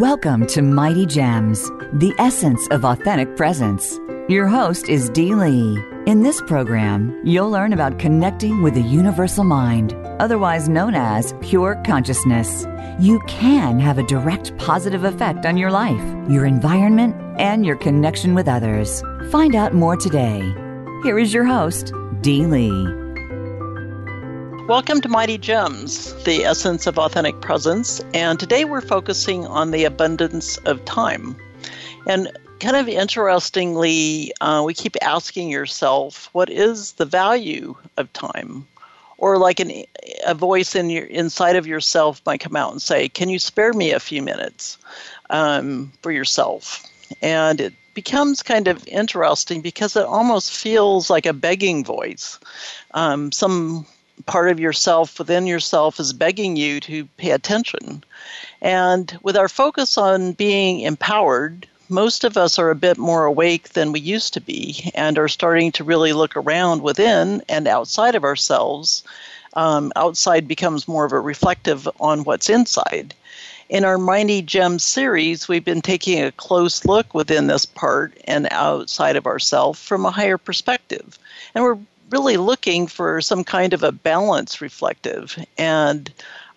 Welcome to Mighty Gems, the essence of authentic presence. Your host is Dee Lee. In this program, you'll learn about connecting with the universal mind, otherwise known as pure consciousness. You can have a direct positive effect on your life, your environment, and your connection with others. Find out more today. Here is your host, Dee Lee. Welcome to Mighty Gems, the essence of authentic presence. And today we're focusing on the abundance of time. And kind of interestingly, uh, we keep asking yourself, what is the value of time? Or like an, a voice in your inside of yourself might come out and say, "Can you spare me a few minutes um, for yourself?" And it becomes kind of interesting because it almost feels like a begging voice. Um, some part of yourself within yourself is begging you to pay attention. And with our focus on being empowered, most of us are a bit more awake than we used to be and are starting to really look around within and outside of ourselves. Um, outside becomes more of a reflective on what's inside. In our Mighty Gems series, we've been taking a close look within this part and outside of ourselves from a higher perspective. And we're really looking for some kind of a balance reflective. And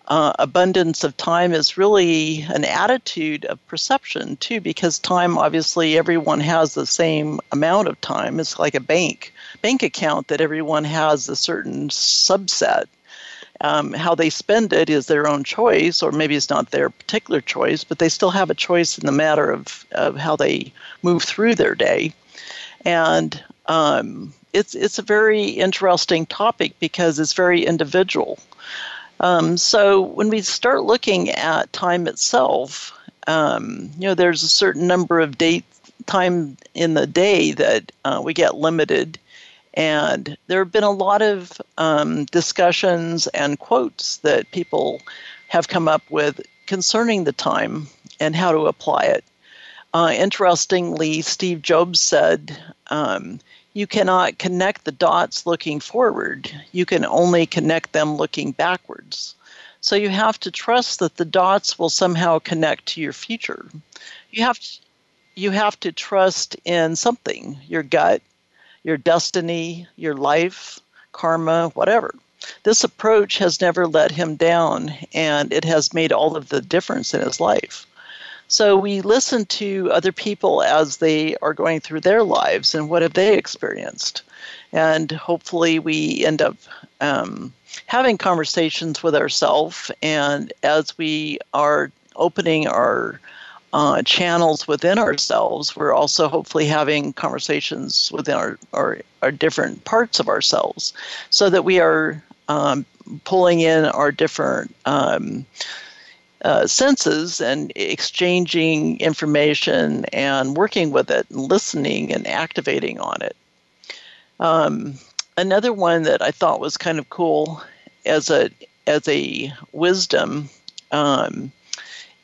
uh, abundance of time is really an attitude of perception, too, because time, obviously, everyone has the same amount of time. It's like a bank bank account that everyone has a certain subset. Um, how they spend it is their own choice, or maybe it's not their particular choice, but they still have a choice in the matter of, of how they move through their day. And um, it's it's a very interesting topic because it's very individual. Um, so when we start looking at time itself, um, you know, there's a certain number of date time in the day that uh, we get limited, and there have been a lot of um, discussions and quotes that people have come up with concerning the time and how to apply it. Uh, interestingly, Steve Jobs said, um, you cannot connect the dots looking forward. You can only connect them looking backwards. So you have to trust that the dots will somehow connect to your future. You have to, you have to trust in something, your gut, your destiny, your life, karma, whatever. This approach has never let him down and it has made all of the difference in his life. So we listen to other people as they are going through their lives and what have they experienced. And hopefully we end up um, having conversations with ourselves. And as we are opening our uh, channels within ourselves, we're also hopefully having conversations within our, our, our different parts of ourselves so that we are um, pulling in our different. Um, uh, senses and exchanging information and working with it and listening and activating on it. Um, another one that I thought was kind of cool as a as a wisdom um,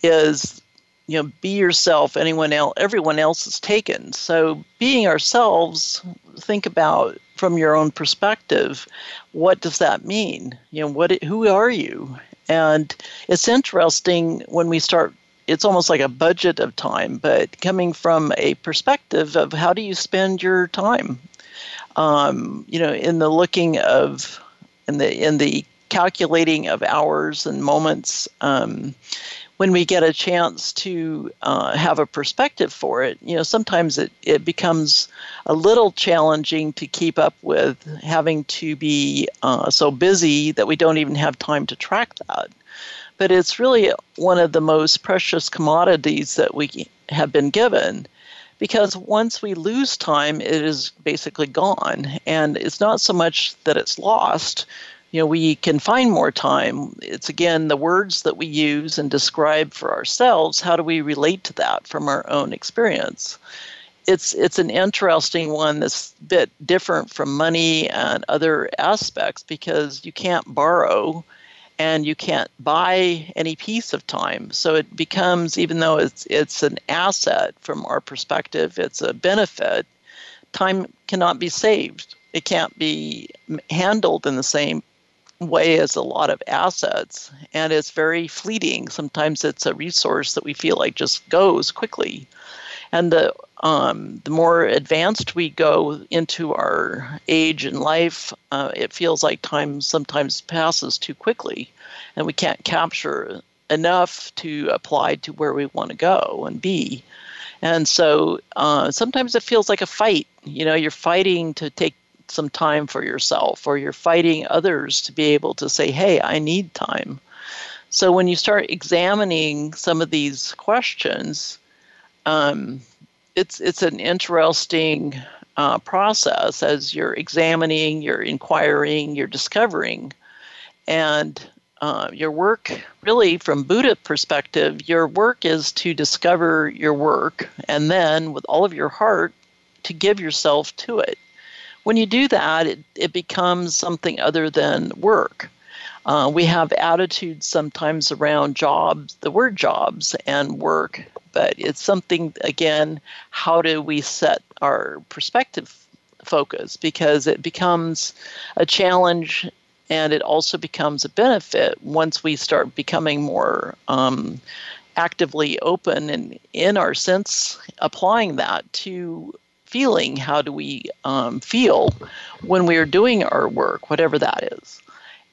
is you know be yourself. Anyone else everyone else is taken. So being ourselves think about from your own perspective what does that mean? You know what who are you and it's interesting when we start, it's almost like a budget of time, but coming from a perspective of how do you spend your time? Um, you know, in the looking of, in the, in the calculating of hours and moments, um, when we get a chance to uh, have a perspective for it, you know, sometimes it, it becomes a little challenging to keep up with having to be uh, so busy that we don't even have time to track that. But it's really one of the most precious commodities that we have been given because once we lose time, it is basically gone. And it's not so much that it's lost, you know we can find more time. It's again the words that we use and describe for ourselves how do we relate to that from our own experience? It's it's an interesting one that's a bit different from money and other aspects because you can't borrow and you can't buy any piece of time. So it becomes even though it's it's an asset from our perspective it's a benefit time cannot be saved. It can't be handled in the same way as a lot of assets and it's very fleeting. Sometimes it's a resource that we feel like just goes quickly. And the um, the more advanced we go into our age in life, uh, it feels like time sometimes passes too quickly, and we can't capture enough to apply to where we want to go and be. And so uh, sometimes it feels like a fight. You know, you're fighting to take some time for yourself, or you're fighting others to be able to say, hey, I need time. So when you start examining some of these questions, um, it's it's an interesting uh, process as you're examining, you're inquiring, you're discovering, and uh, your work really from buddha perspective your work is to discover your work and then with all of your heart to give yourself to it when you do that it, it becomes something other than work. Uh, we have attitudes sometimes around jobs the word jobs and work but it's something again how do we set our perspective focus? Because it becomes a challenge and it also becomes a benefit once we start becoming more um, actively open and in our sense applying that to feeling how do we um, feel when we are doing our work whatever that is.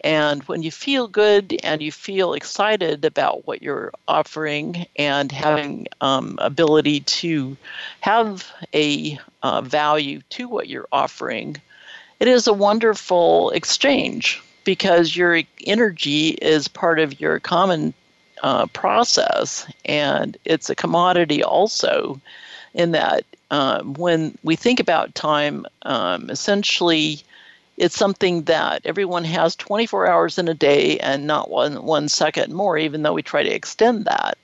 And when you feel good and you feel excited about what you're offering and having um, ability to have a uh, value to what you're offering, it is a wonderful exchange because your energy is part of your common uh, process and it's a commodity also in that um, when we think about time, um, essentially it's something that everyone has 24 hours in a day and not one, one second more, even though we try to extend that.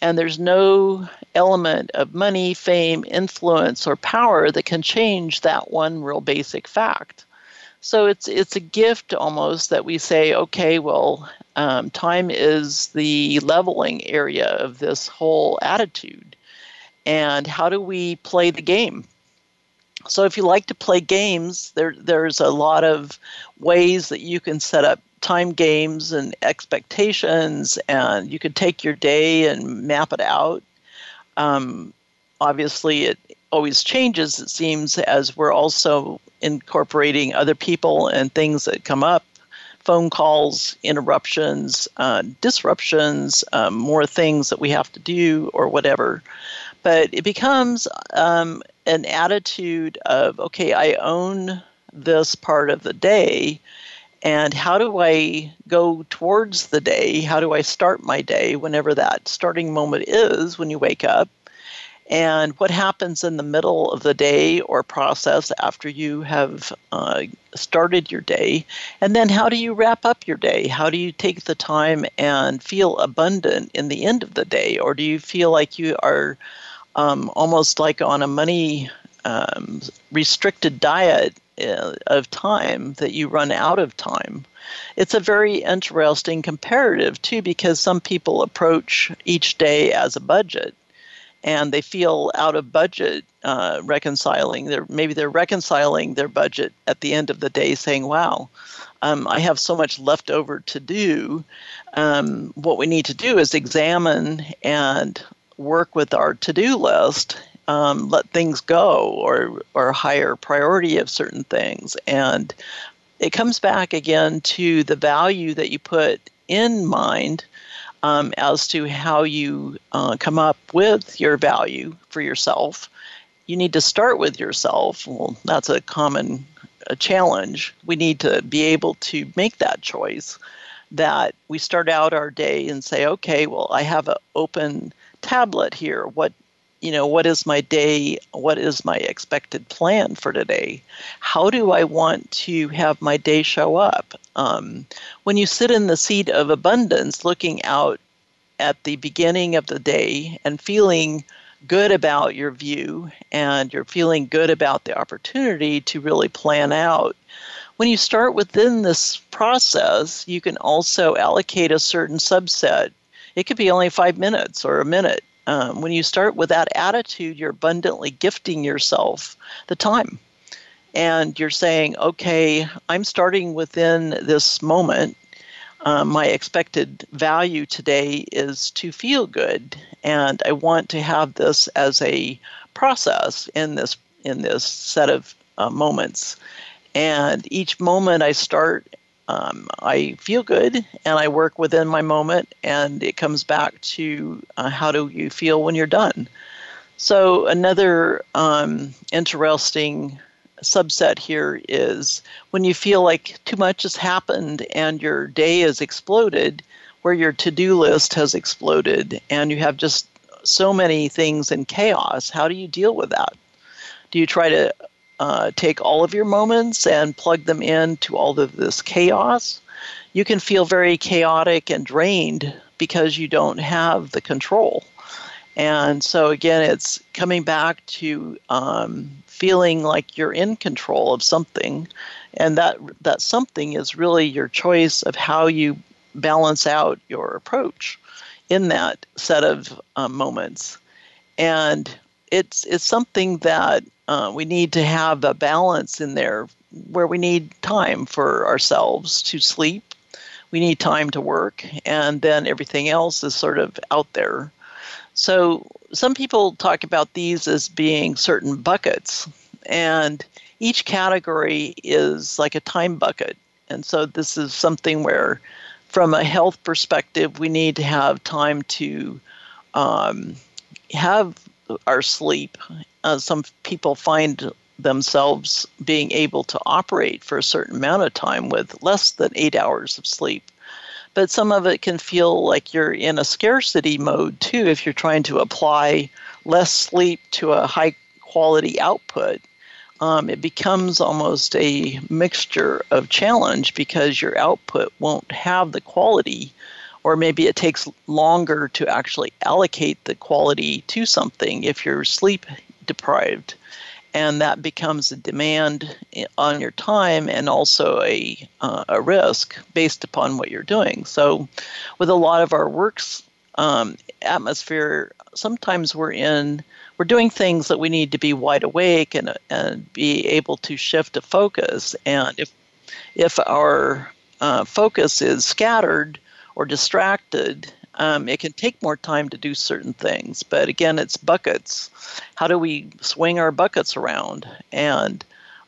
And there's no element of money, fame, influence, or power that can change that one real basic fact. So it's it's a gift almost that we say, okay, well, um, time is the leveling area of this whole attitude, and how do we play the game? So if you like to play games, there there's a lot of ways that you can set up time games and expectations, and you could take your day and map it out. Um, obviously, it always changes. It seems as we're also incorporating other people and things that come up phone calls, interruptions, uh, disruptions, um, more things that we have to do, or whatever. But it becomes um, an attitude of, okay, I own this part of the day. And how do I go towards the day? How do I start my day whenever that starting moment is when you wake up? And what happens in the middle of the day or process after you have uh, started your day? And then how do you wrap up your day? How do you take the time and feel abundant in the end of the day? Or do you feel like you are um, almost like on a money um, restricted diet uh, of time that you run out of time. It's a very interesting comparative, too, because some people approach each day as a budget and they feel out of budget uh, reconciling their maybe they're reconciling their budget at the end of the day saying wow um, i have so much left over to do um, what we need to do is examine and work with our to-do list um, let things go or or higher priority of certain things. And it comes back again to the value that you put in mind um, as to how you uh, come up with your value for yourself. You need to start with yourself. Well that's a common a challenge. We need to be able to make that choice that we start out our day and say okay well i have an open tablet here. What you know, what is my day? What is my expected plan for today? How do I want to have my day show up? Um, when you sit in the seat of abundance, looking out at the beginning of the day and feeling good about your view and you're feeling good about the opportunity to really plan out. When you start within this process, you can also allocate a certain subset it could be only five minutes or a minute. Um, when you start with that attitude, you're abundantly gifting yourself the time. and you're saying, okay, I'm starting within this moment. Um, my expected value today is to feel good, and I want to have this as a process in this in this set of uh, moments. And each moment I start, um, I feel good, and I work within my moment, and it comes back to uh, how do you feel when you're done. So another um, interesting subset here is when you feel like too much has happened and your day has exploded, where your to do list has exploded and you have just so many things in chaos. How do you deal with that? Do you try to uh, take all of your moments and plug them into all of this chaos? You can feel very chaotic and drained because you don't have the control. And so, again, it's coming back to um, feeling like you're in control of something. And that, that something is really your choice of how you balance out your approach in that set of uh, moments. And it's, it's something that uh, we need to have a balance in there where we need time for ourselves to sleep. We need time to work, and then everything else is sort of out there so some people talk about these as being certain buckets, and each category is like a time bucket. And so this is something where, from a health perspective, we need to have time to um, have our sleep. Uh, some people find themselves being able to operate for a certain amount of time with less than eight hours of sleep but some of it can feel like you're in a scarcity mode too if you're trying to apply less sleep to a high quality output. Um, it becomes almost a mixture of challenge because your output won't have the quality, or maybe it takes longer to actually allocate the quality to something if you're sleep deprived and that becomes a demand on your time and also a, uh, a risk based upon what you're doing. So, with a lot of our works um, atmosphere, sometimes we're in we're doing things that we need to be wide awake and and be able to shift a focus. And if if our uh, focus is scattered or distracted, um, it can take more time to do certain things, but again, it's buckets. How do we swing our buckets around? And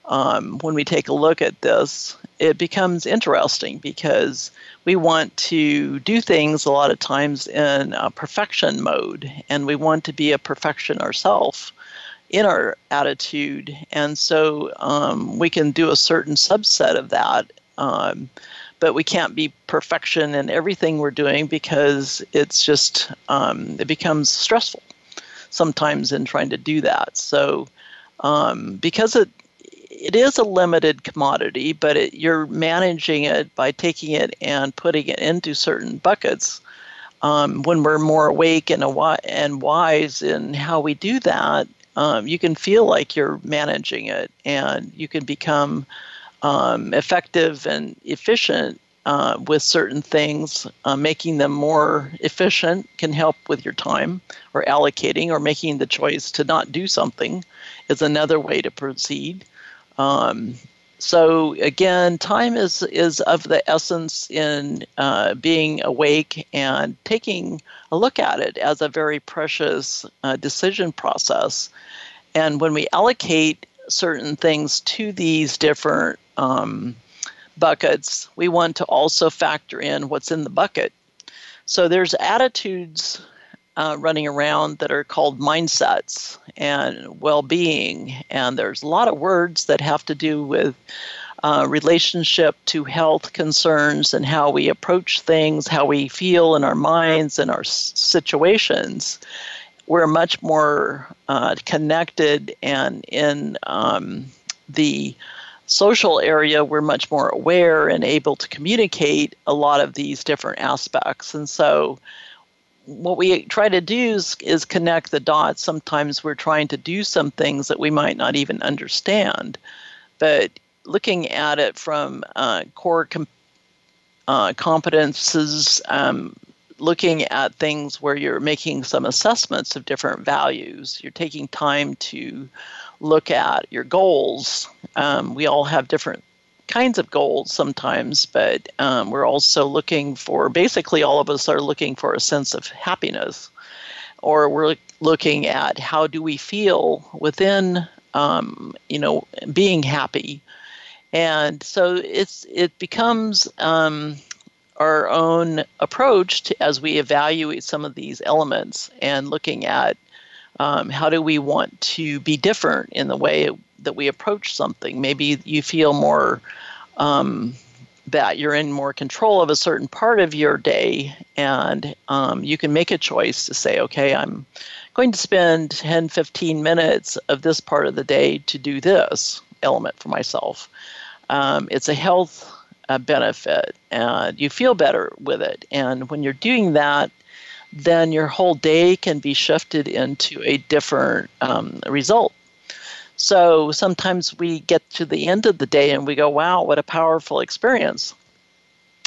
um, when we take a look at this, it becomes interesting because we want to do things a lot of times in perfection mode, and we want to be a perfection ourselves in our attitude. And so um, we can do a certain subset of that. Um, but we can't be perfection in everything we're doing because it's just um, it becomes stressful sometimes in trying to do that. So um, because it it is a limited commodity, but it, you're managing it by taking it and putting it into certain buckets. Um, when we're more awake and, and wise in how we do that, um, you can feel like you're managing it and you can become um, effective and efficient uh, with certain things, uh, making them more efficient can help with your time, or allocating, or making the choice to not do something is another way to proceed. Um, so again, time is is of the essence in uh, being awake and taking a look at it as a very precious uh, decision process. And when we allocate certain things to these different um, buckets, we want to also factor in what's in the bucket. So there's attitudes uh, running around that are called mindsets and well-being, and there's a lot of words that have to do with uh, relationship to health concerns and how we approach things, how we feel in our minds and our s- situations. We're much more uh, connected and in um, the social area, we're much more aware and able to communicate a lot of these different aspects. And so, what we try to do is, is connect the dots. Sometimes we're trying to do some things that we might not even understand, but looking at it from uh, core com- uh, competences, um, looking at things where you're making some assessments of different values. You're taking time to look at your goals. Um, we all have different kinds of goals sometimes, but um, we're also looking for basically all of us are looking for a sense of happiness, or we're looking at how do we feel within, um, you know, being happy, and so it's it becomes um, our own approach to, as we evaluate some of these elements and looking at um, how do we want to be different in the way that we approach something. Maybe you feel more um, that you're in more control of a certain part of your day, and um, you can make a choice to say, okay, I'm going to spend 10, 15 minutes of this part of the day to do this element for myself. Um, it's a health uh, benefit, and you feel better with it. And when you're doing that, then your whole day can be shifted into a different um, result. So sometimes we get to the end of the day and we go, wow, what a powerful experience.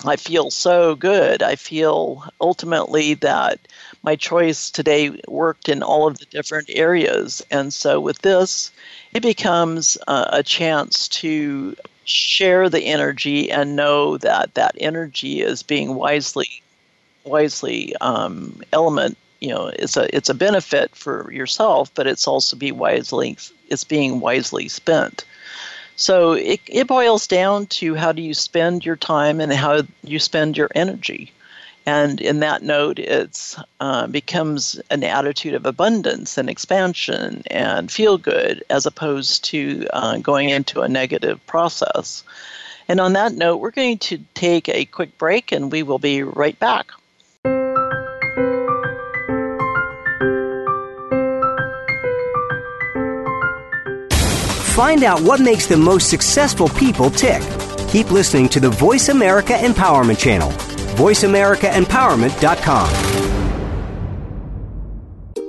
I feel so good. I feel ultimately that my choice today worked in all of the different areas. And so with this, it becomes uh, a chance to share the energy and know that that energy is being wisely wisely um, element you know it's a it's a benefit for yourself but it's also be wisely it's being wisely spent. So it, it boils down to how do you spend your time and how you spend your energy. And in that note it uh, becomes an attitude of abundance and expansion and feel good as opposed to uh, going into a negative process. And on that note we're going to take a quick break and we will be right back Find out what makes the most successful people tick. Keep listening to the Voice America Empowerment Channel. VoiceAmericaEmpowerment.com.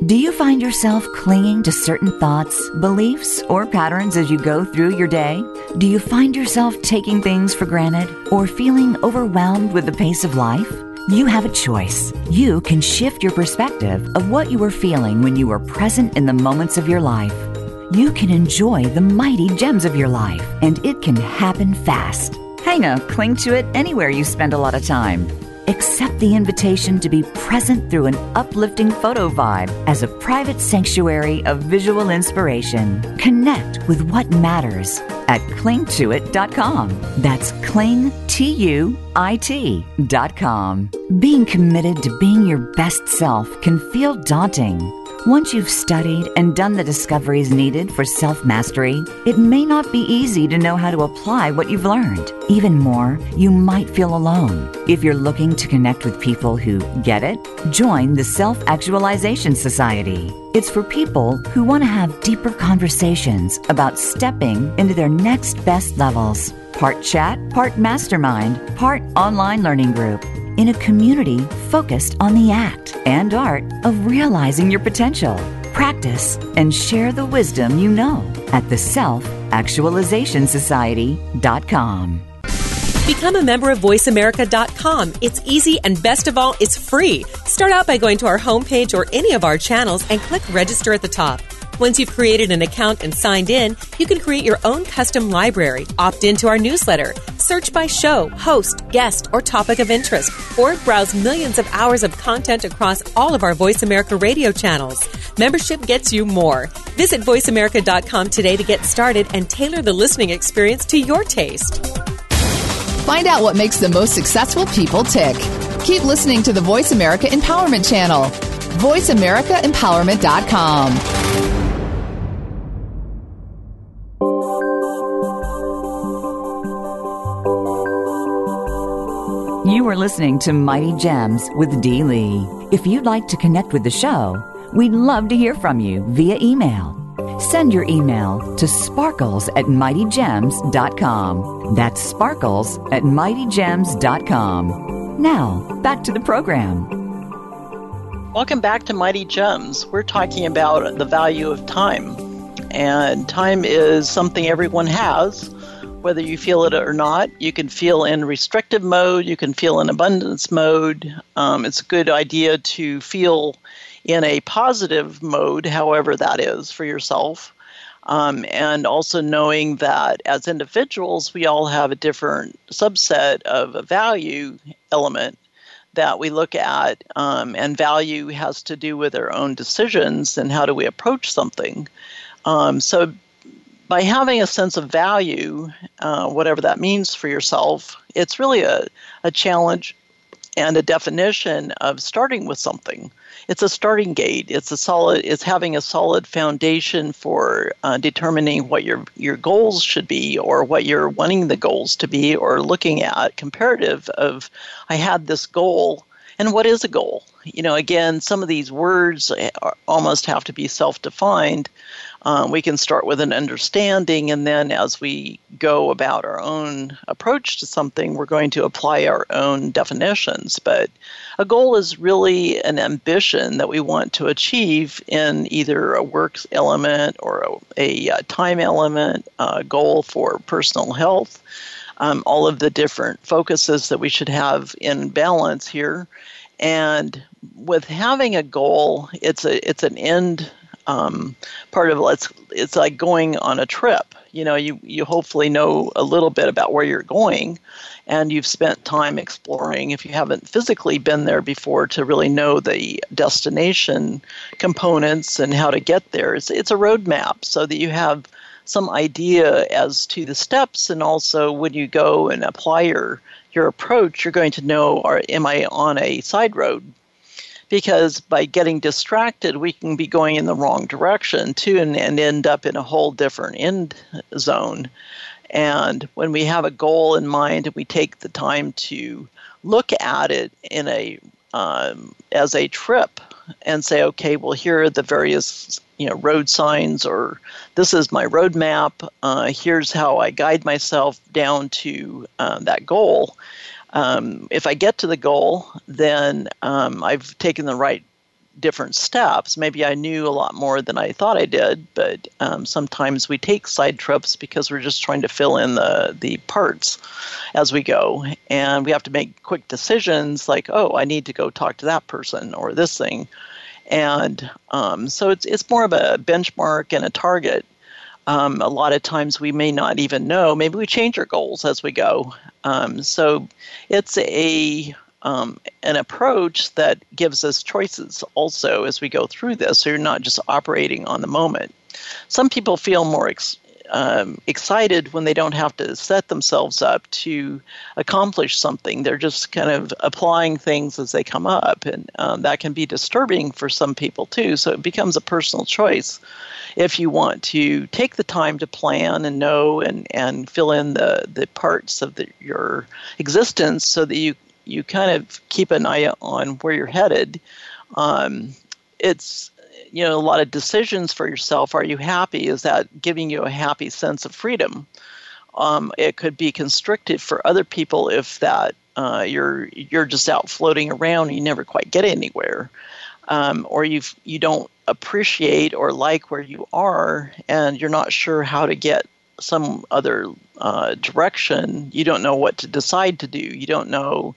Do you find yourself clinging to certain thoughts, beliefs, or patterns as you go through your day? Do you find yourself taking things for granted or feeling overwhelmed with the pace of life? You have a choice. You can shift your perspective of what you were feeling when you were present in the moments of your life you can enjoy the mighty gems of your life, and it can happen fast. Hang a cling to it anywhere you spend a lot of time. Accept the invitation to be present through an uplifting photo vibe as a private sanctuary of visual inspiration. Connect with what matters at clingtuit.com. That's cling, T U I T.com. Being committed to being your best self can feel daunting. Once you've studied and done the discoveries needed for self mastery, it may not be easy to know how to apply what you've learned. Even more, you might feel alone. If you're looking to connect with people who get it, join the Self Actualization Society. It's for people who want to have deeper conversations about stepping into their next best levels. Part chat, part mastermind, part online learning group in a community focused on the act and art of realizing your potential. Practice and share the wisdom you know at the Self Actualization Society.com. Become a member of VoiceAmerica.com. It's easy and best of all, it's free. Start out by going to our homepage or any of our channels and click register at the top. Once you've created an account and signed in, you can create your own custom library, opt into our newsletter, search by show, host, guest, or topic of interest, or browse millions of hours of content across all of our Voice America radio channels. Membership gets you more. Visit VoiceAmerica.com today to get started and tailor the listening experience to your taste. Find out what makes the most successful people tick. Keep listening to the Voice America Empowerment Channel. VoiceAmericaEmpowerment.com. listening to Mighty Gems with Dee Lee. If you'd like to connect with the show, we'd love to hear from you via email. Send your email to sparkles at mightygems.com. That's sparkles at mightygems.com. Now, back to the program. Welcome back to Mighty Gems. We're talking about the value of time. And time is something everyone has whether you feel it or not. You can feel in restrictive mode, you can feel in abundance mode. Um, it's a good idea to feel in a positive mode, however that is for yourself. Um, and also knowing that as individuals, we all have a different subset of a value element that we look at, um, and value has to do with our own decisions and how do we approach something. Um, so, by having a sense of value, uh, whatever that means for yourself, it's really a, a challenge and a definition of starting with something. It's a starting gate. It's a solid. It's having a solid foundation for uh, determining what your your goals should be, or what you're wanting the goals to be, or looking at comparative of, I had this goal, and what is a goal? You know, again, some of these words almost have to be self-defined. Um, we can start with an understanding, and then as we go about our own approach to something, we're going to apply our own definitions. But a goal is really an ambition that we want to achieve in either a work element or a, a, a time element, a goal for personal health. Um, all of the different focuses that we should have in balance here. And with having a goal, it's a it's an end um, part of it's it's like going on a trip. You know, you you hopefully know a little bit about where you're going, and you've spent time exploring. If you haven't physically been there before, to really know the destination components and how to get there, it's it's a roadmap so that you have some idea as to the steps, and also when you go and apply your your approach, you're going to know: Are am I on a side road? Because by getting distracted, we can be going in the wrong direction too and, and end up in a whole different end zone. And when we have a goal in mind and we take the time to look at it in a um, as a trip and say, okay, well, here are the various you know road signs, or this is my roadmap. Uh, here's how I guide myself down to uh, that goal um, if I get to the goal, then um, I've taken the right different steps. Maybe I knew a lot more than I thought I did, but um, sometimes we take side trips because we're just trying to fill in the, the parts as we go. And we have to make quick decisions like, oh, I need to go talk to that person or this thing. And um, so it's, it's more of a benchmark and a target um, a lot of times we may not even know. Maybe we change our goals as we go. Um, so it's a um, an approach that gives us choices also as we go through this. So you're not just operating on the moment. Some people feel more ex- um, excited when they don't have to set themselves up to accomplish something. They're just kind of applying things as they come up, and um, that can be disturbing for some people too. So it becomes a personal choice if you want to take the time to plan and know and, and fill in the, the parts of the, your existence so that you, you kind of keep an eye on where you're headed. Um, it's you know a lot of decisions for yourself. Are you happy? Is that giving you a happy sense of freedom? Um, it could be constricted for other people if that uh, you're you're just out floating around and you never quite get anywhere, um, or you you don't appreciate or like where you are and you're not sure how to get some other uh, direction. You don't know what to decide to do. You don't know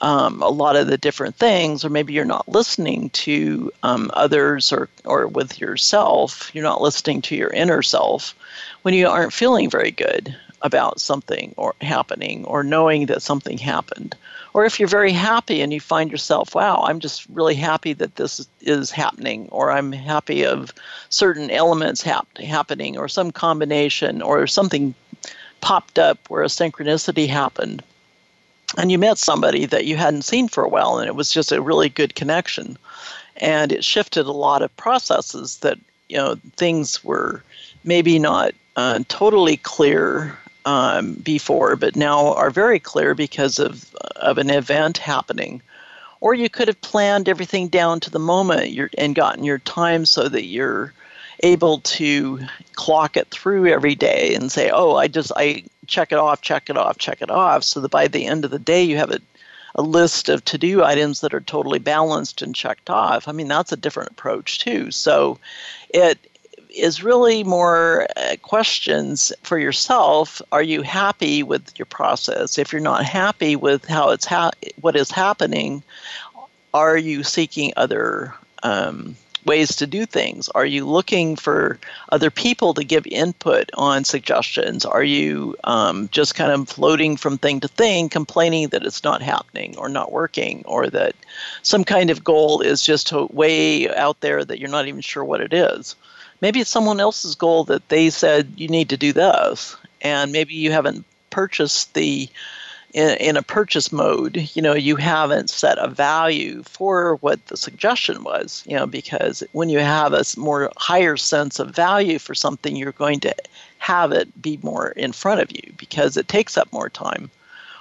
um, a lot of the different things, or maybe you're not listening to um, others or, or with yourself. You're not listening to your inner self when you aren't feeling very good about something or happening or knowing that something happened. Or if you're very happy and you find yourself, wow, I'm just really happy that this is happening, or I'm happy of certain elements hap- happening, or some combination, or something popped up where a synchronicity happened and you met somebody that you hadn't seen for a while and it was just a really good connection. And it shifted a lot of processes that you know things were maybe not uh, totally clear um, before but now are very clear because of of an event happening. Or you could have planned everything down to the moment and gotten your time so that you're able to clock it through every day and say, oh, I just I check it off, check it off, check it off, so that by the end of the day you have a, a list of to-do items that are totally balanced and checked off. I mean, that's a different approach too. So it is really more uh, questions for yourself. Are you happy with your process? If you're not happy with how it's ha- what is happening, are you seeking other um, ways to do things? Are you looking for other people to give input on suggestions? Are you um, just kind of floating from thing to thing, complaining that it's not happening or not working, or that some kind of goal is just way out there that you're not even sure what it is? Maybe it's someone else's goal that they said you need to do this, and maybe you haven't purchased the in, in a purchase mode, you know, you haven't set a value for what the suggestion was, you know, because when you have a more higher sense of value for something, you're going to have it be more in front of you because it takes up more time.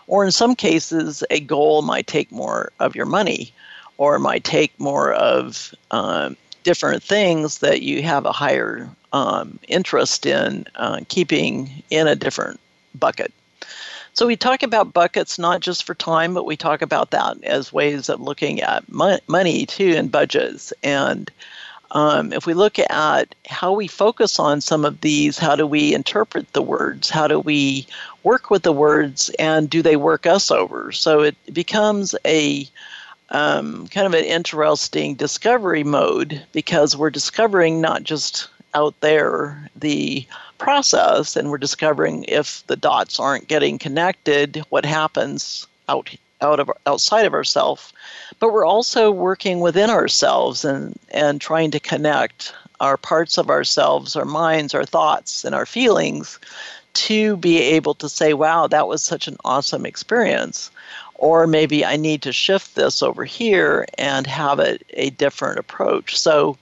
Or in some cases, a goal might take more of your money or might take more of um, different things that you have a higher um, interest in uh, keeping in a different bucket. So we talk about buckets not just for time, but we talk about that as ways of looking at mo- money too and budgets. And um, if we look at how we focus on some of these, how do we interpret the words? How do we work with the words? And do they work us over? So it becomes a um, kind of an interesting discovery mode because we're discovering not just out there the process and we're discovering if the dots aren't getting connected what happens out out of outside of ourselves but we're also working within ourselves and and trying to connect our parts of ourselves our minds our thoughts and our feelings to be able to say wow that was such an awesome experience. Or maybe i need to shift this over here and have it a different approach. So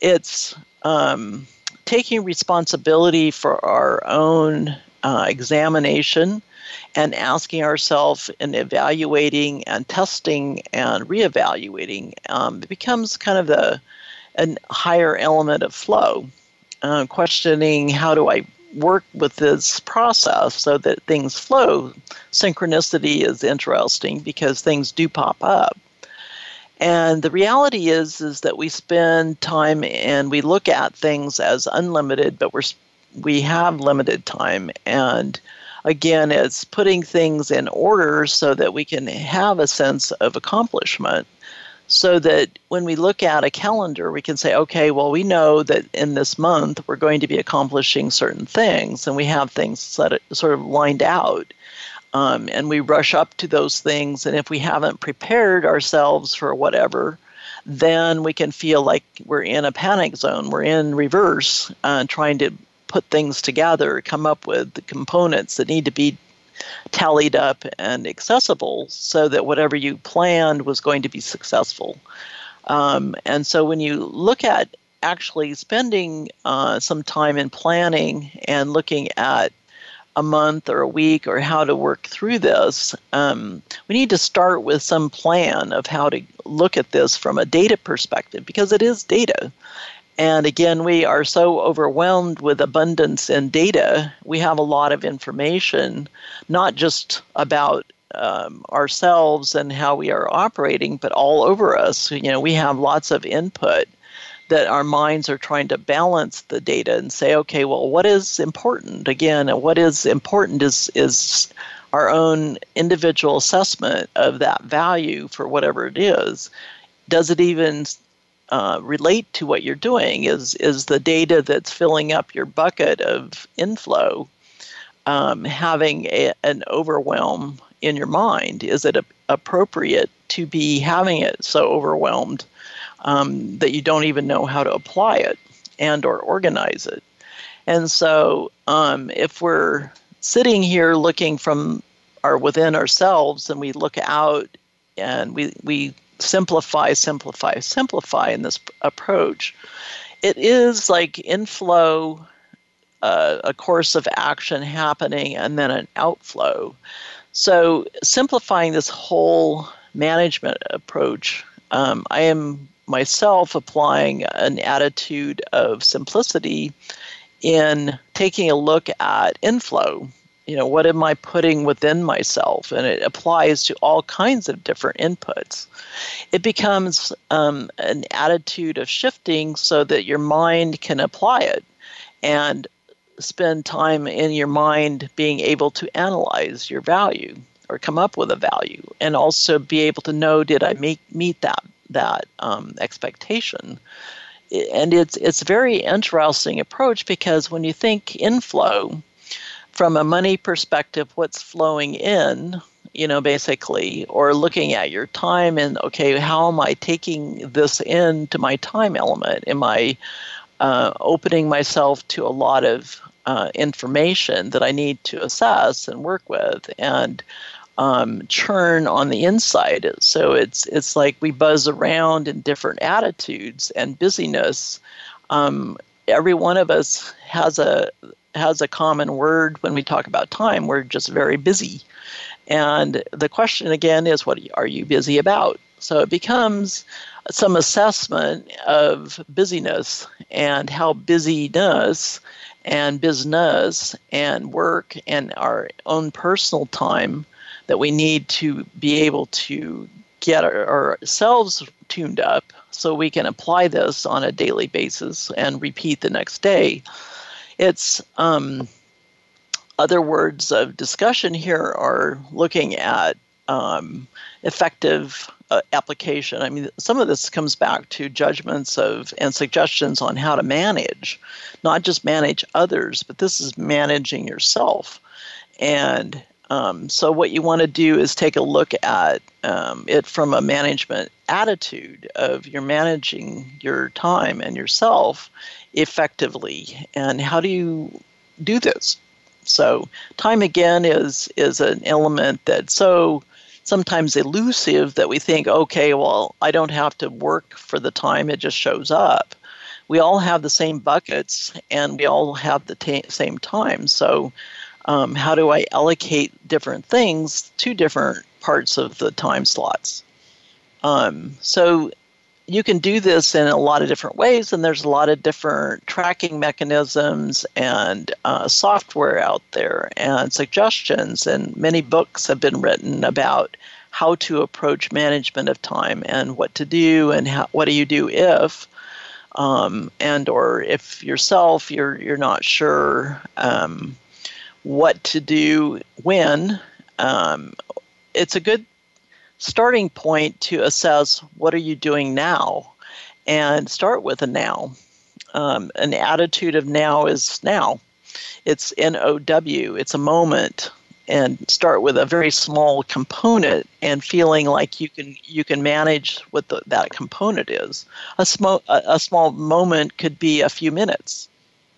it's um, taking responsibility for our own uh, examination and asking ourselves and evaluating and testing and reevaluating um, it becomes kind of a, a higher element of flow. Uh, questioning how do I work with this process so that things flow. Synchronicity is interesting because things do pop up. And the reality is is that we spend time and we look at things as unlimited, but we're we have limited time. And again it's putting things in order so that we can have a sense of accomplishment. So that when we look at a calendar we can say okay well we know that in this month we're going to be accomplishing certain things and we have things sort of lined out um, and we rush up to those things. And if we haven't prepared ourselves for whatever, then we can feel like we're in a panic zone. We're in reverse, uh, trying to put things together, come up with the components that need to be tallied up and accessible so that whatever you planned was going to be successful. Um, and so when you look at actually spending uh, some time in planning and looking at a month or a week or how to work through this, um, we need to start with some plan of how to look at this from a data perspective because it is data. And again, we are so overwhelmed with abundance in data. We have a lot of information, not just about um, ourselves and how we are operating, but all over us. You know, we have lots of input that our minds are trying to balance the data and say, okay, well, what is important? Again, what is important is is our own individual assessment of that value for whatever it is. Does it even uh, relate to what you're doing? Is is the data that's filling up your bucket of inflow um, having a, an overwhelm in your mind? Is it a, appropriate to be having it so overwhelmed um, that you don't even know how to apply it and or organize it. And so um, if we're sitting here looking from our within ourselves and we look out and we, we simplify, simplify, simplify in this approach, it is like inflow, uh, a course of action happening, and then an outflow. So simplifying this whole management approach, um, I am myself applying an attitude of simplicity in taking a look at inflow. You know, what am I putting within myself? And it applies to all kinds of different inputs. It becomes um, an attitude of shifting so that your mind can apply it and spend time in your mind being able to analyze your value or come up with a value and also be able to know did I make, meet that that um, expectation. and it's it's a very interesting approach because when you think inflow from a money perspective, what's flowing in, you know, basically, or looking at your time and okay, how am I taking this into my time element? Am I uh, opening myself to a lot of uh, information that I need to assess and work with and um, churn on the inside. So it's it's like we buzz around in different attitudes and busyness. Um, every one of us has a has a common word when we talk about time. We're just very busy, and the question again is, what are you busy about? So it becomes some assessment of busyness and how busyness and business and work and our own personal time that we need to be able to get our, ourselves tuned up so we can apply this on a daily basis and repeat the next day. It's um, other words of discussion here are looking at um, effective uh, application. I mean, some of this comes back to judgments of and suggestions on how to manage, not just manage others, but this is managing yourself. And um, so, what you want to do is take a look at um, it from a management attitude of you're managing your time and yourself effectively, and how do you do this? So, time again is is an element that's so sometimes elusive that we think, okay, well, I don't have to work for the time; it just shows up. We all have the same buckets, and we all have the t- same time. So um, how do I allocate different things to different parts of the time slots? Um, so you can do this in a lot of different ways, and there's a lot of different tracking mechanisms and uh, software out there and suggestions. And many books have been written about how to approach management of time and what to do and how, what do you do if. Um, and or if yourself you're you're not sure um, what to do when. Um, it's a good starting point to assess what are you doing now and start with a now. Um, an attitude of now is now. It's N O W, it's a moment. And start with a very small component and feeling like you can you can manage what the, that component is. A small a, a small moment could be a few minutes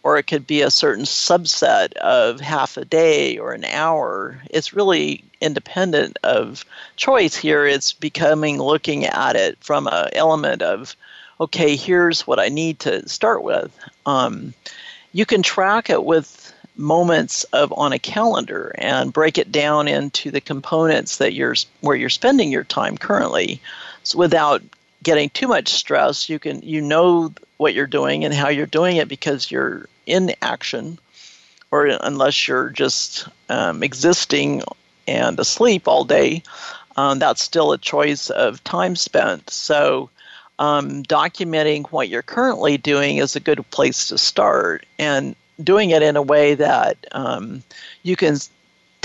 or it could be a certain subset of half a day or an hour. It's really independent of choice here. It's becoming looking at it from an element of, okay, here's what I need to start with. Um, you can track it with moments of on a calendar and break it down into the components that you're where you're spending your time currently so without getting too much stress you can you know what you're doing and how you're doing it because you're in action, or unless you're just um, existing and asleep all day, um, that's still a choice of time spent. So, um, documenting what you're currently doing is a good place to start, and doing it in a way that um, you can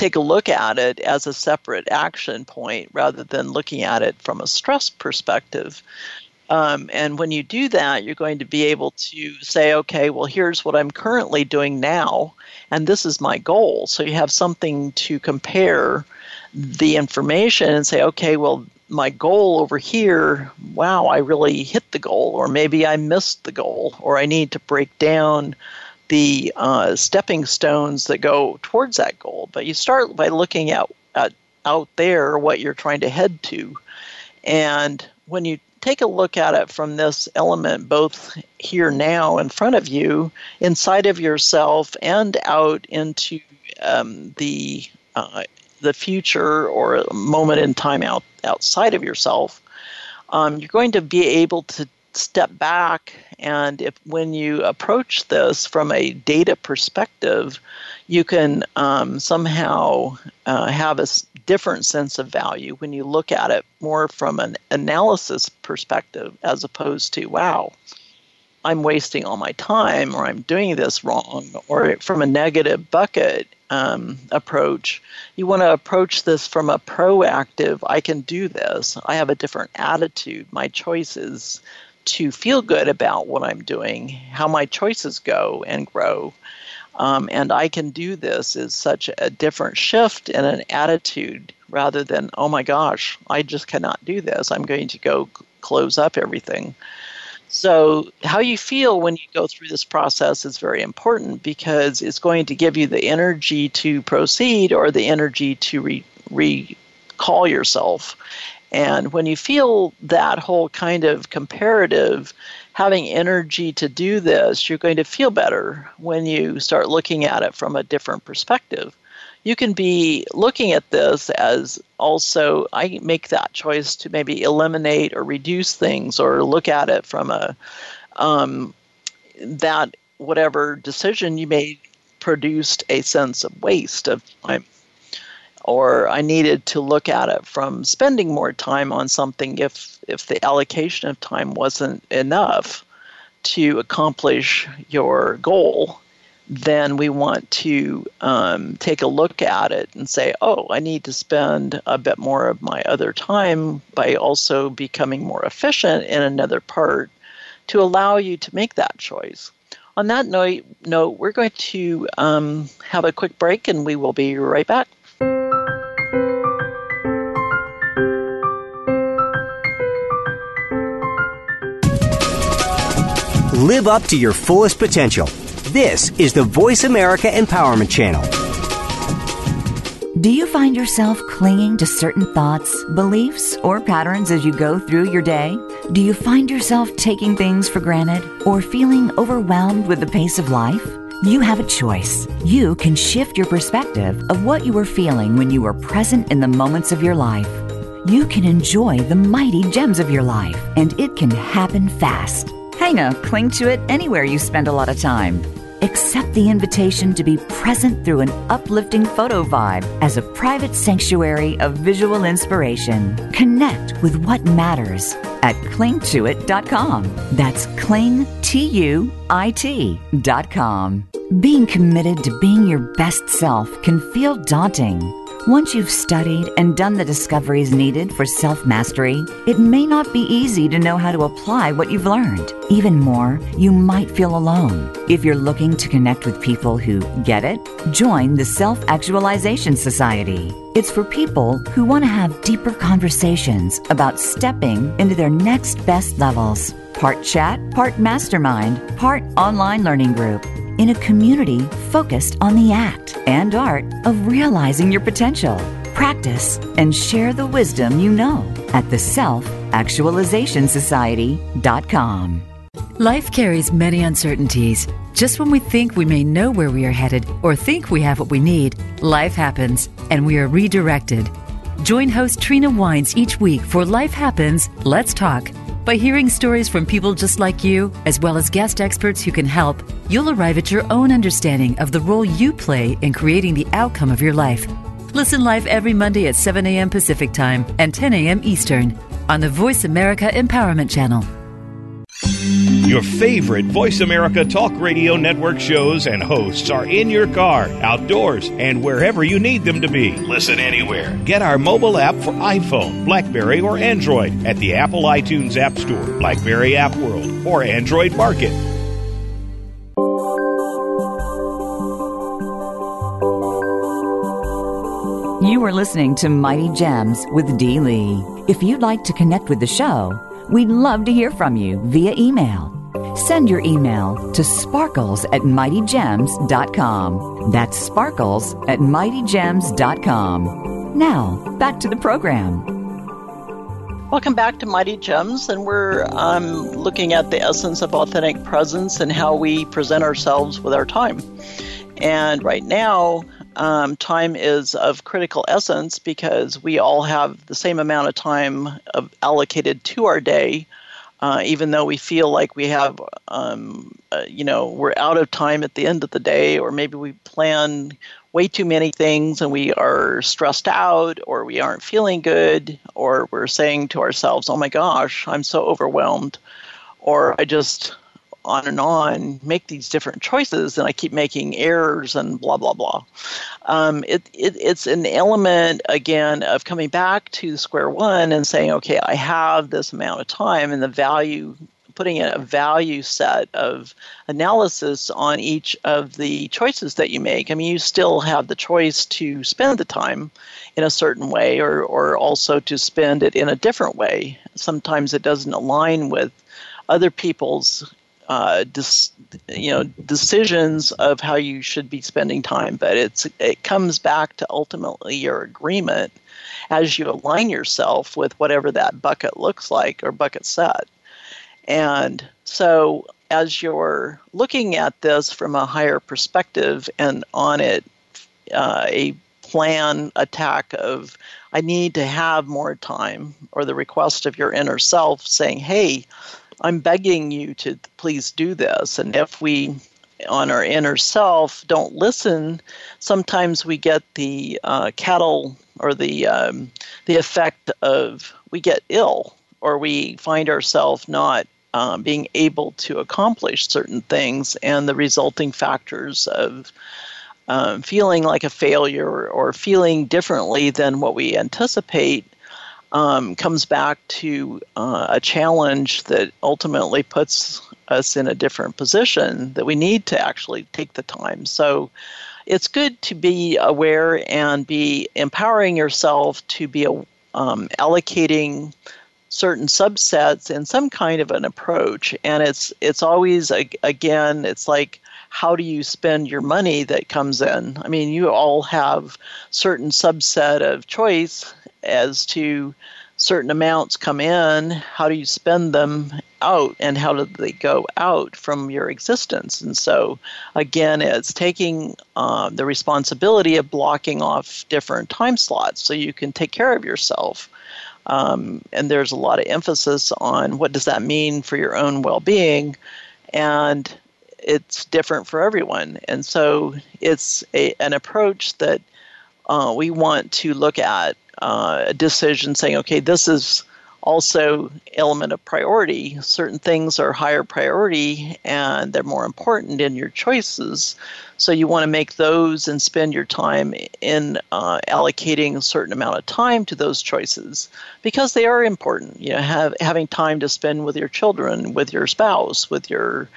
take a look at it as a separate action point rather than looking at it from a stress perspective. Um, and when you do that, you're going to be able to say, okay, well, here's what I'm currently doing now, and this is my goal. So you have something to compare the information and say, okay, well, my goal over here, wow, I really hit the goal, or maybe I missed the goal, or I need to break down the uh, stepping stones that go towards that goal. But you start by looking at, at out there what you're trying to head to. And when you take a look at it from this element, both here now in front of you, inside of yourself, and out into um, the uh, the future or a moment in time out outside of yourself, um, you're going to be able to step back. And if when you approach this from a data perspective you can um, somehow uh, have a different sense of value when you look at it more from an analysis perspective as opposed to wow i'm wasting all my time or i'm doing this wrong or from a negative bucket um, approach you want to approach this from a proactive i can do this i have a different attitude my choices to feel good about what I'm doing, how my choices go and grow. Um, and I can do this is such a different shift in an attitude rather than, oh my gosh, I just cannot do this. I'm going to go close up everything. So, how you feel when you go through this process is very important because it's going to give you the energy to proceed or the energy to re- recall yourself. And when you feel that whole kind of comparative, having energy to do this, you're going to feel better when you start looking at it from a different perspective. You can be looking at this as also I make that choice to maybe eliminate or reduce things or look at it from a um, that whatever decision you made produced a sense of waste of time or I needed to look at it from spending more time on something if if the allocation of time wasn't enough to accomplish your goal then we want to um, take a look at it and say, oh, I need to spend a bit more of my other time by also becoming more efficient in another part to allow you to make that choice. On that note, note we're going to um, have a quick break and we will be right back. Live up to your fullest potential this is the Voice America Empowerment Channel. Do you find yourself clinging to certain thoughts, beliefs, or patterns as you go through your day? Do you find yourself taking things for granted or feeling overwhelmed with the pace of life? You have a choice. You can shift your perspective of what you were feeling when you were present in the moments of your life. You can enjoy the mighty gems of your life, and it can happen fast. Hang a cling to it anywhere you spend a lot of time. Accept the invitation to be present through an uplifting photo vibe as a private sanctuary of visual inspiration. Connect with what matters at clingtuit.com. That's cling, T U I T.com. Being committed to being your best self can feel daunting. Once you've studied and done the discoveries needed for self mastery, it may not be easy to know how to apply what you've learned. Even more, you might feel alone. If you're looking to connect with people who get it, join the Self Actualization Society. It's for people who want to have deeper conversations about stepping into their next best levels. Part chat, part mastermind, part online learning group in a community focused on the act and art of realizing your potential. Practice and share the wisdom you know at the Self Actualization Society.com. Life carries many uncertainties. Just when we think we may know where we are headed or think we have what we need, life happens and we are redirected. Join host Trina Wines each week for Life Happens, Let's Talk by hearing stories from people just like you, as well as guest experts who can help, you'll arrive at your own understanding of the role you play in creating the outcome of your life. Listen live every Monday at 7 a.m. Pacific Time and 10 a.m. Eastern on the Voice America Empowerment Channel. Your favorite Voice America Talk Radio Network shows and hosts are in your car, outdoors, and wherever you need them to be. Listen anywhere. Get our mobile app for iPhone, Blackberry, or Android at the Apple iTunes App Store, Blackberry App World, or Android Market. You are listening to Mighty Gems with Dee Lee. If you'd like to connect with the show, we'd love to hear from you via email Send your email to sparkles at mightygems.com. That's sparkles at mightygems.com. Now, back to the program. Welcome back to Mighty Gems, and we're um, looking at the essence of authentic presence and how we present ourselves with our time. And right now, um, time is of critical essence because we all have the same amount of time of allocated to our day uh, even though we feel like we have, um, uh, you know, we're out of time at the end of the day, or maybe we plan way too many things and we are stressed out, or we aren't feeling good, or we're saying to ourselves, oh my gosh, I'm so overwhelmed, or I just on and on make these different choices and I keep making errors and blah blah blah. Um, it, it, it's an element again of coming back to square one and saying, okay, I have this amount of time and the value putting in a value set of analysis on each of the choices that you make. I mean, you still have the choice to spend the time in a certain way or, or also to spend it in a different way. Sometimes it doesn't align with other people's uh, dis, you know decisions of how you should be spending time, but it's it comes back to ultimately your agreement as you align yourself with whatever that bucket looks like or bucket set. And so as you're looking at this from a higher perspective and on it uh, a plan attack of I need to have more time, or the request of your inner self saying, hey, I'm begging you to please do this. And if we, on our inner self, don't listen, sometimes we get the uh, cattle or the um, the effect of we get ill or we find ourselves not um, being able to accomplish certain things, and the resulting factors of um, feeling like a failure or feeling differently than what we anticipate um, comes back to uh, a challenge that ultimately puts us in a different position that we need to actually take the time. So it's good to be aware and be empowering yourself to be um, allocating certain subsets in some kind of an approach and it's it's always again it's like how do you spend your money that comes in i mean you all have certain subset of choice as to certain amounts come in, how do you spend them out and how do they go out from your existence? And so, again, it's taking uh, the responsibility of blocking off different time slots so you can take care of yourself. Um, and there's a lot of emphasis on what does that mean for your own well-being, and it's different for everyone. And so, it's a, an approach that uh, we want to look at uh, a decision saying, okay, this is also element of priority. Certain things are higher priority and they're more important in your choices. So you want to make those and spend your time in uh, allocating a certain amount of time to those choices because they are important. You know, have, having time to spend with your children, with your spouse, with your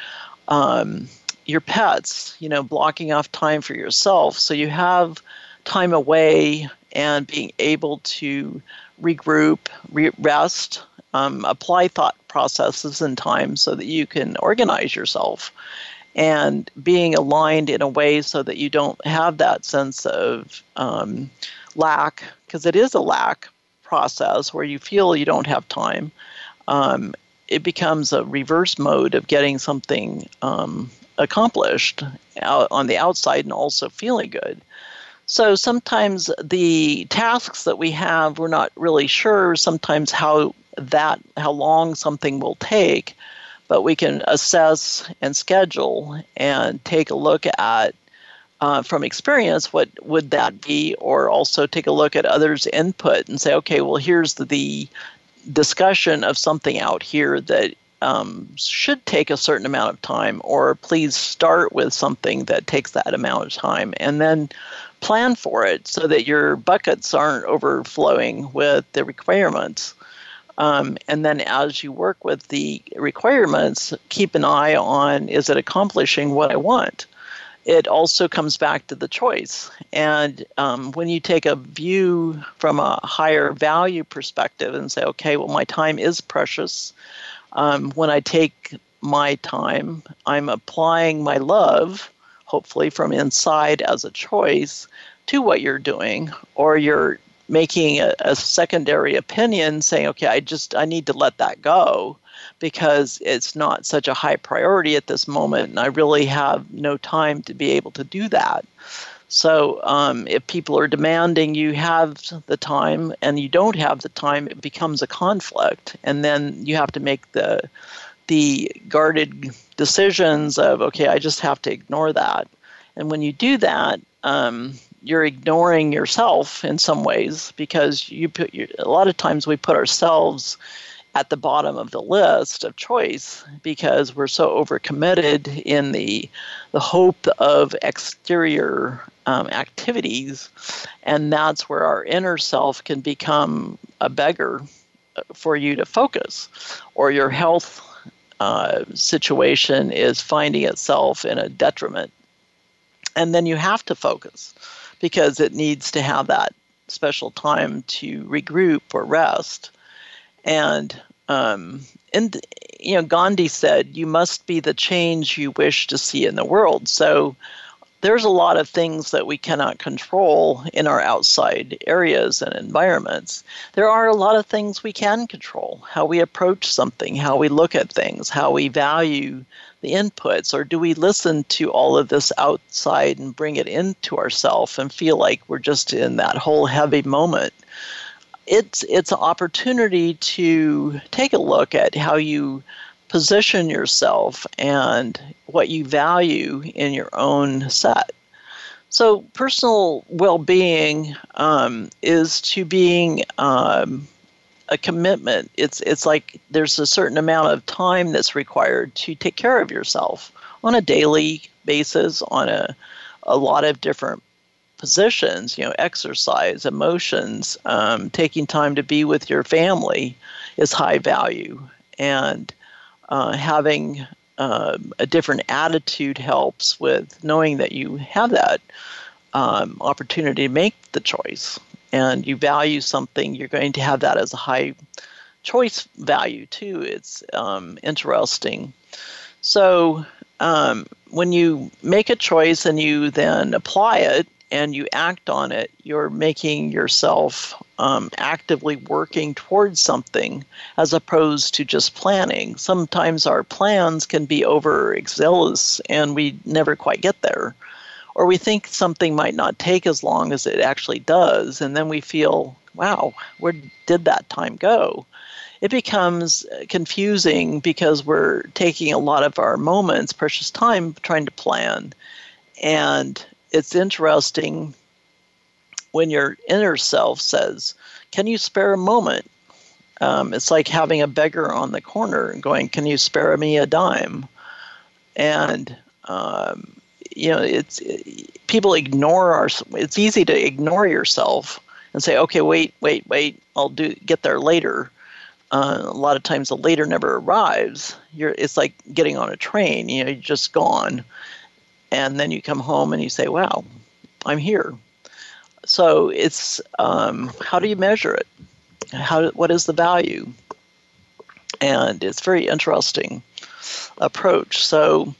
um, your pets. You know, blocking off time for yourself so you have time away and being able to regroup, re- rest, um, apply thought processes in time so that you can organize yourself and being aligned in a way so that you don't have that sense of um, lack, because it is a lack process where you feel you don't have time. Um, it becomes a reverse mode of getting something um, accomplished out on the outside and also feeling good. So sometimes the tasks that we have, we're not really sure sometimes how that how long something will take, but we can assess and schedule and take a look at uh, from experience what would that be, or also take a look at others' input and say, okay, well here's the, discussion of something out here that um, should take a certain amount of time, or please start with something that takes that amount of time, and then plan for it so that your buckets aren't overflowing with the requirements. Um, and then as you work with the requirements, keep an eye on is it accomplishing what I want? It also comes back to the choice. And um, when you take a view from a higher value perspective and say, okay, well, my time is precious. Um, when I take my time, I'm applying my love hopefully from inside as a choice to what you're doing or you're making a, a, secondary opinion saying okay i just i need to let that go because it's not such a high priority at this moment and i really have no time to be able to do that. So um, if people are demanding you have the time and you don't have the time it becomes a conflict and then you have to make the the guarded decisions of okay i just have to ignore that. And when you do that um, you're ignoring yourself in some ways because you put a lot of times we put ourselves at the bottom of the list of choice because we're so overcommitted in the the hope of exterior um, activities, and that's where our inner self can become a beggar uh, for you to focus, or your health uh, situation is finding itself in a detriment. And then you have to focus because it needs to have that special time to regroup or rest. And um, and you know, Gandhi said, "You must be the change you wish to see in the world." So there's a lot of things that we cannot control in our outside areas and environments. There are a lot of things we can control how we approach something, how we look at things, how we value the inputs, or do we listen to all of this outside and bring it into ourselves and feel like we're just in that whole heavy moment? It's it's an opportunity to take a look at how you position yourself and what you value in your own set. So, personal well being um, is to being um, a commitment. It's, it's like there's a certain amount of time that's required to take care of yourself on a daily basis, on a, a lot of different positions, you know, exercise, emotions, um, taking time to be with your family is high value. And uh, having uh, a different attitude helps with knowing that you have that um, opportunity to make the choice and you value something, you're going to have that as a high choice value too. It's um, interesting. So um, when you make a choice and you then apply it, and you act on it, you're making yourself um, actively working towards something as opposed to just planning. Sometimes our plans can be overzealous and we never quite get there. Or we think something might not take as long as it actually does, and then we feel, wow, where did that time go? It becomes confusing because we're taking a lot of our moments, precious time, trying to plan. And it's interesting when your inner self says, Can you spare a moment? Um, it's like having a beggar on the corner and going, Can you spare me a dime? And, um, you know, it's it, people ignore our, it's easy to ignore yourself and say, Okay, wait, wait, wait, I'll do get there later. Uh, a lot of times the later never arrives. You're, it's like getting on a train, you know, you're just gone and then you come home and you say, "Wow, I'm here." So it's um, how do you measure it? How what is the value? And it's very interesting approach. So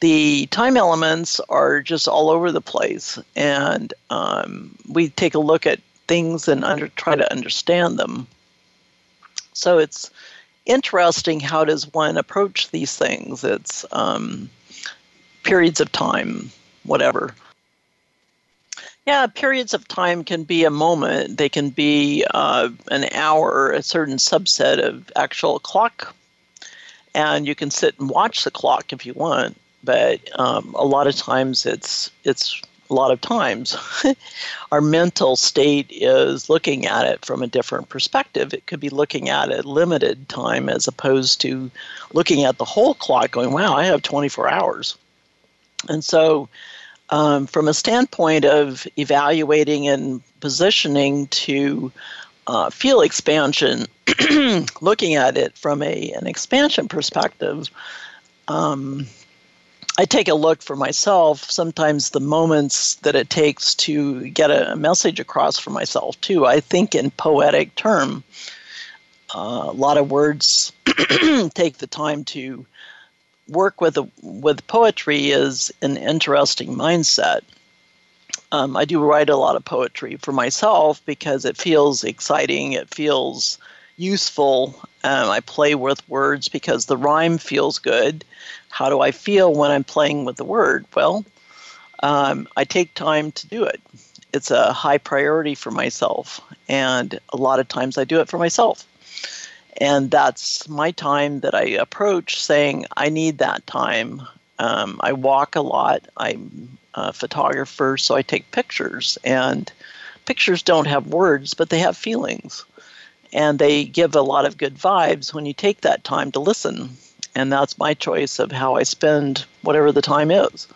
the time elements are just all over the place, and um, we take a look at things and under, try to understand them. So it's interesting how does one approach these things. It's um, periods of time, whatever. Yeah, periods of time can be a moment. They can be uh, an hour, a certain subset of actual clock. And you can sit and watch the clock if you want, but um, a lot of times it's it's a lot of times our mental state is looking at it from a different perspective. It could be looking at a limited time as opposed to looking at the whole clock, going, "Wow, I have 24 hours." And so, um, from a standpoint of evaluating and positioning to uh, field expansion, looking at it from a an expansion perspective, um, I take a look for myself. Sometimes the moments that it takes to get a message across for myself too. I think in poetic term. Uh, a lot of words take the time to work with with poetry is an interesting mindset. Um, I do write a lot of poetry for myself because it feels exciting. It feels useful. Um, I play with words because the rhyme feels good. How do I feel when I'm playing with the word? Well, um, I take time to do it. It's a high priority for myself, and a lot of times I do it for myself. And that's my time that I approach saying, I need that time. Um, I walk a lot. I'm a photographer, so I take pictures. And pictures don't have words, but they have feelings. And they give a lot of good vibes when you take that time to listen. And that's my choice of how I spend whatever the time is.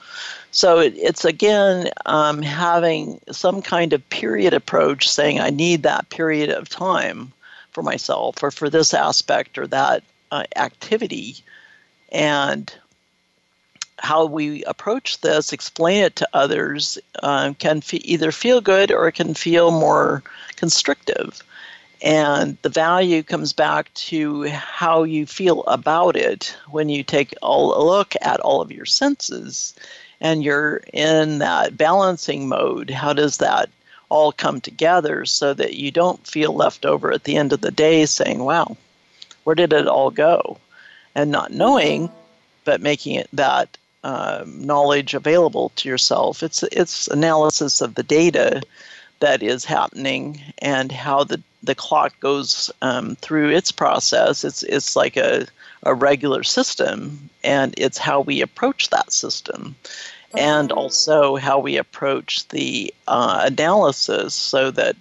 So it, it's again um, having some kind of period approach, saying I need that period of time for myself or for this aspect or that uh, activity And how we approach this, explain it to others, uh, can either feel good or it can feel more constrictive. And the value comes back to how you feel about it when you take a look at all of your senses and you're in that balancing mode. How does that all come together so that you don't feel left over at the end of the day saying, wow, where did it all go? And not knowing, but making it that um, knowledge available to yourself. It's it's analysis of the data that is happening and how the the clock goes um, through its process. It's it's like a a regular system, and it's how we approach that system, and also how we approach the uh, analysis so that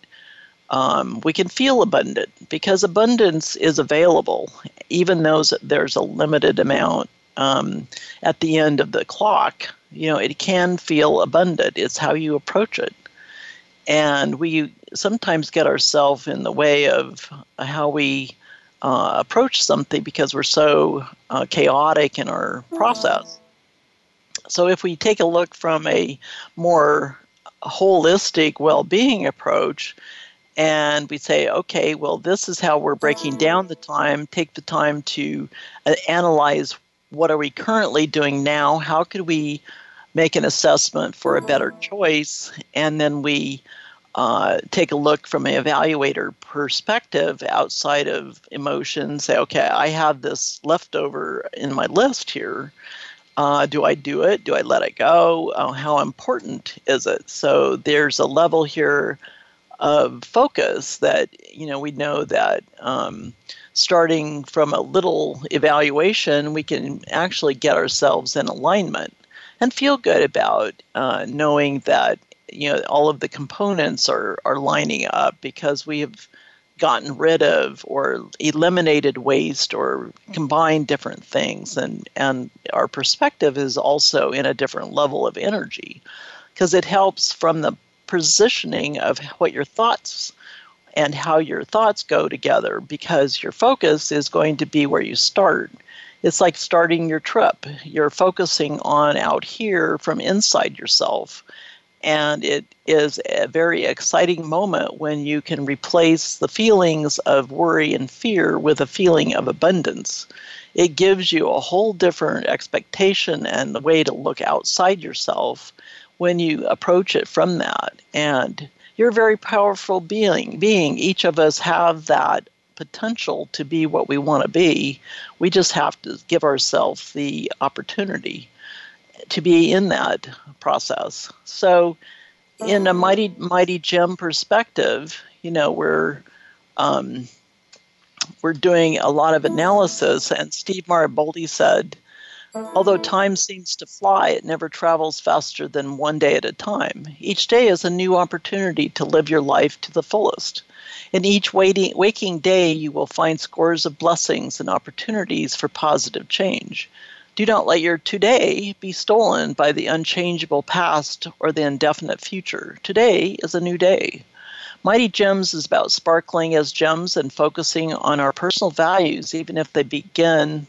um, we can feel abundant because abundance is available, even though there's a limited amount um, at the end of the clock, you know, it can feel abundant. It's how you approach it. And we sometimes get ourselves in the way of how we uh, approach something because we're so uh, chaotic in our process. So, if we take a look from a more holistic well being approach, and we say, okay, well, this is how we're breaking down the time, take the time to uh, analyze what are we currently doing now? How could we make an assessment for a better choice? And then we uh, take a look from an evaluator perspective outside of emotions. Say, okay, I have this leftover in my list here. Uh, do I do it? Do I let it go? Uh, how important is it? So there's a level here of focus that you know we know that um, starting from a little evaluation, we can actually get ourselves in alignment and feel good about uh, knowing that you know all of the components are are lining up because we have gotten rid of or eliminated waste or combined different things and and our perspective is also in a different level of energy because it helps from the positioning of what your thoughts and how your thoughts go together because your focus is going to be where you start. It's like starting your trip. You're focusing on out here from inside yourself. And it is a very exciting moment when you can replace the feelings of worry and fear with a feeling of abundance. It gives you a whole different expectation and the way to look outside yourself when you approach it from that. And you're a very powerful being. Being each of us have that potential to be what we want to be. We just have to give ourselves the opportunity to be in that process. So, in a mighty mighty gem perspective, you know, we're um, we're doing a lot of analysis, and Steve Maraboli said Although time seems to fly, it never travels faster than one day at a time. Each day is a new opportunity to live your life to the fullest. In each waiting, waking day, you will find scores of blessings and opportunities for positive change. Do not let your today be stolen by the unchangeable past or the indefinite future. Today is a new day. Mighty Gems is about sparkling as gems and focusing on our personal values, even if they begin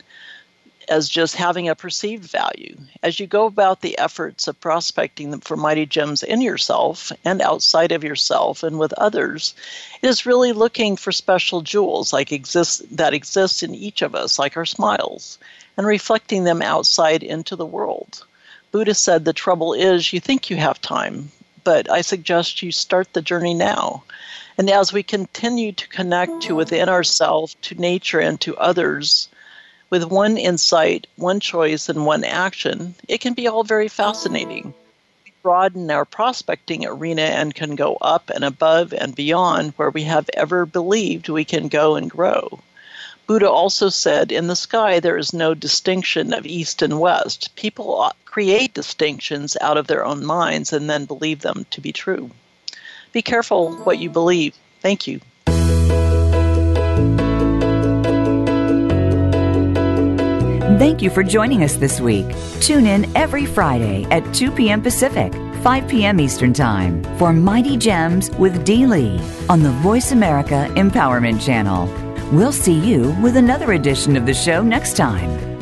as just having a perceived value. As you go about the efforts of prospecting for mighty gems in yourself and outside of yourself and with others, it is really looking for special jewels like exist that exist in each of us, like our smiles, and reflecting them outside into the world. Buddha said the trouble is you think you have time, but I suggest you start the journey now. And as we continue to connect to within ourselves, to nature, and to others, with one insight, one choice, and one action, it can be all very fascinating. We broaden our prospecting arena and can go up and above and beyond where we have ever believed we can go and grow. Buddha also said, In the sky there is no distinction of east and west. People create distinctions out of their own minds and then believe them to be true. Be careful what you believe. Thank you. Thank you for joining us this week. Tune in every Friday at 2 p.m. Pacific, 5 p.m. Eastern Time for Mighty Gems with Dee Lee on the Voice America Empowerment Channel. We'll see you with another edition of the show next time.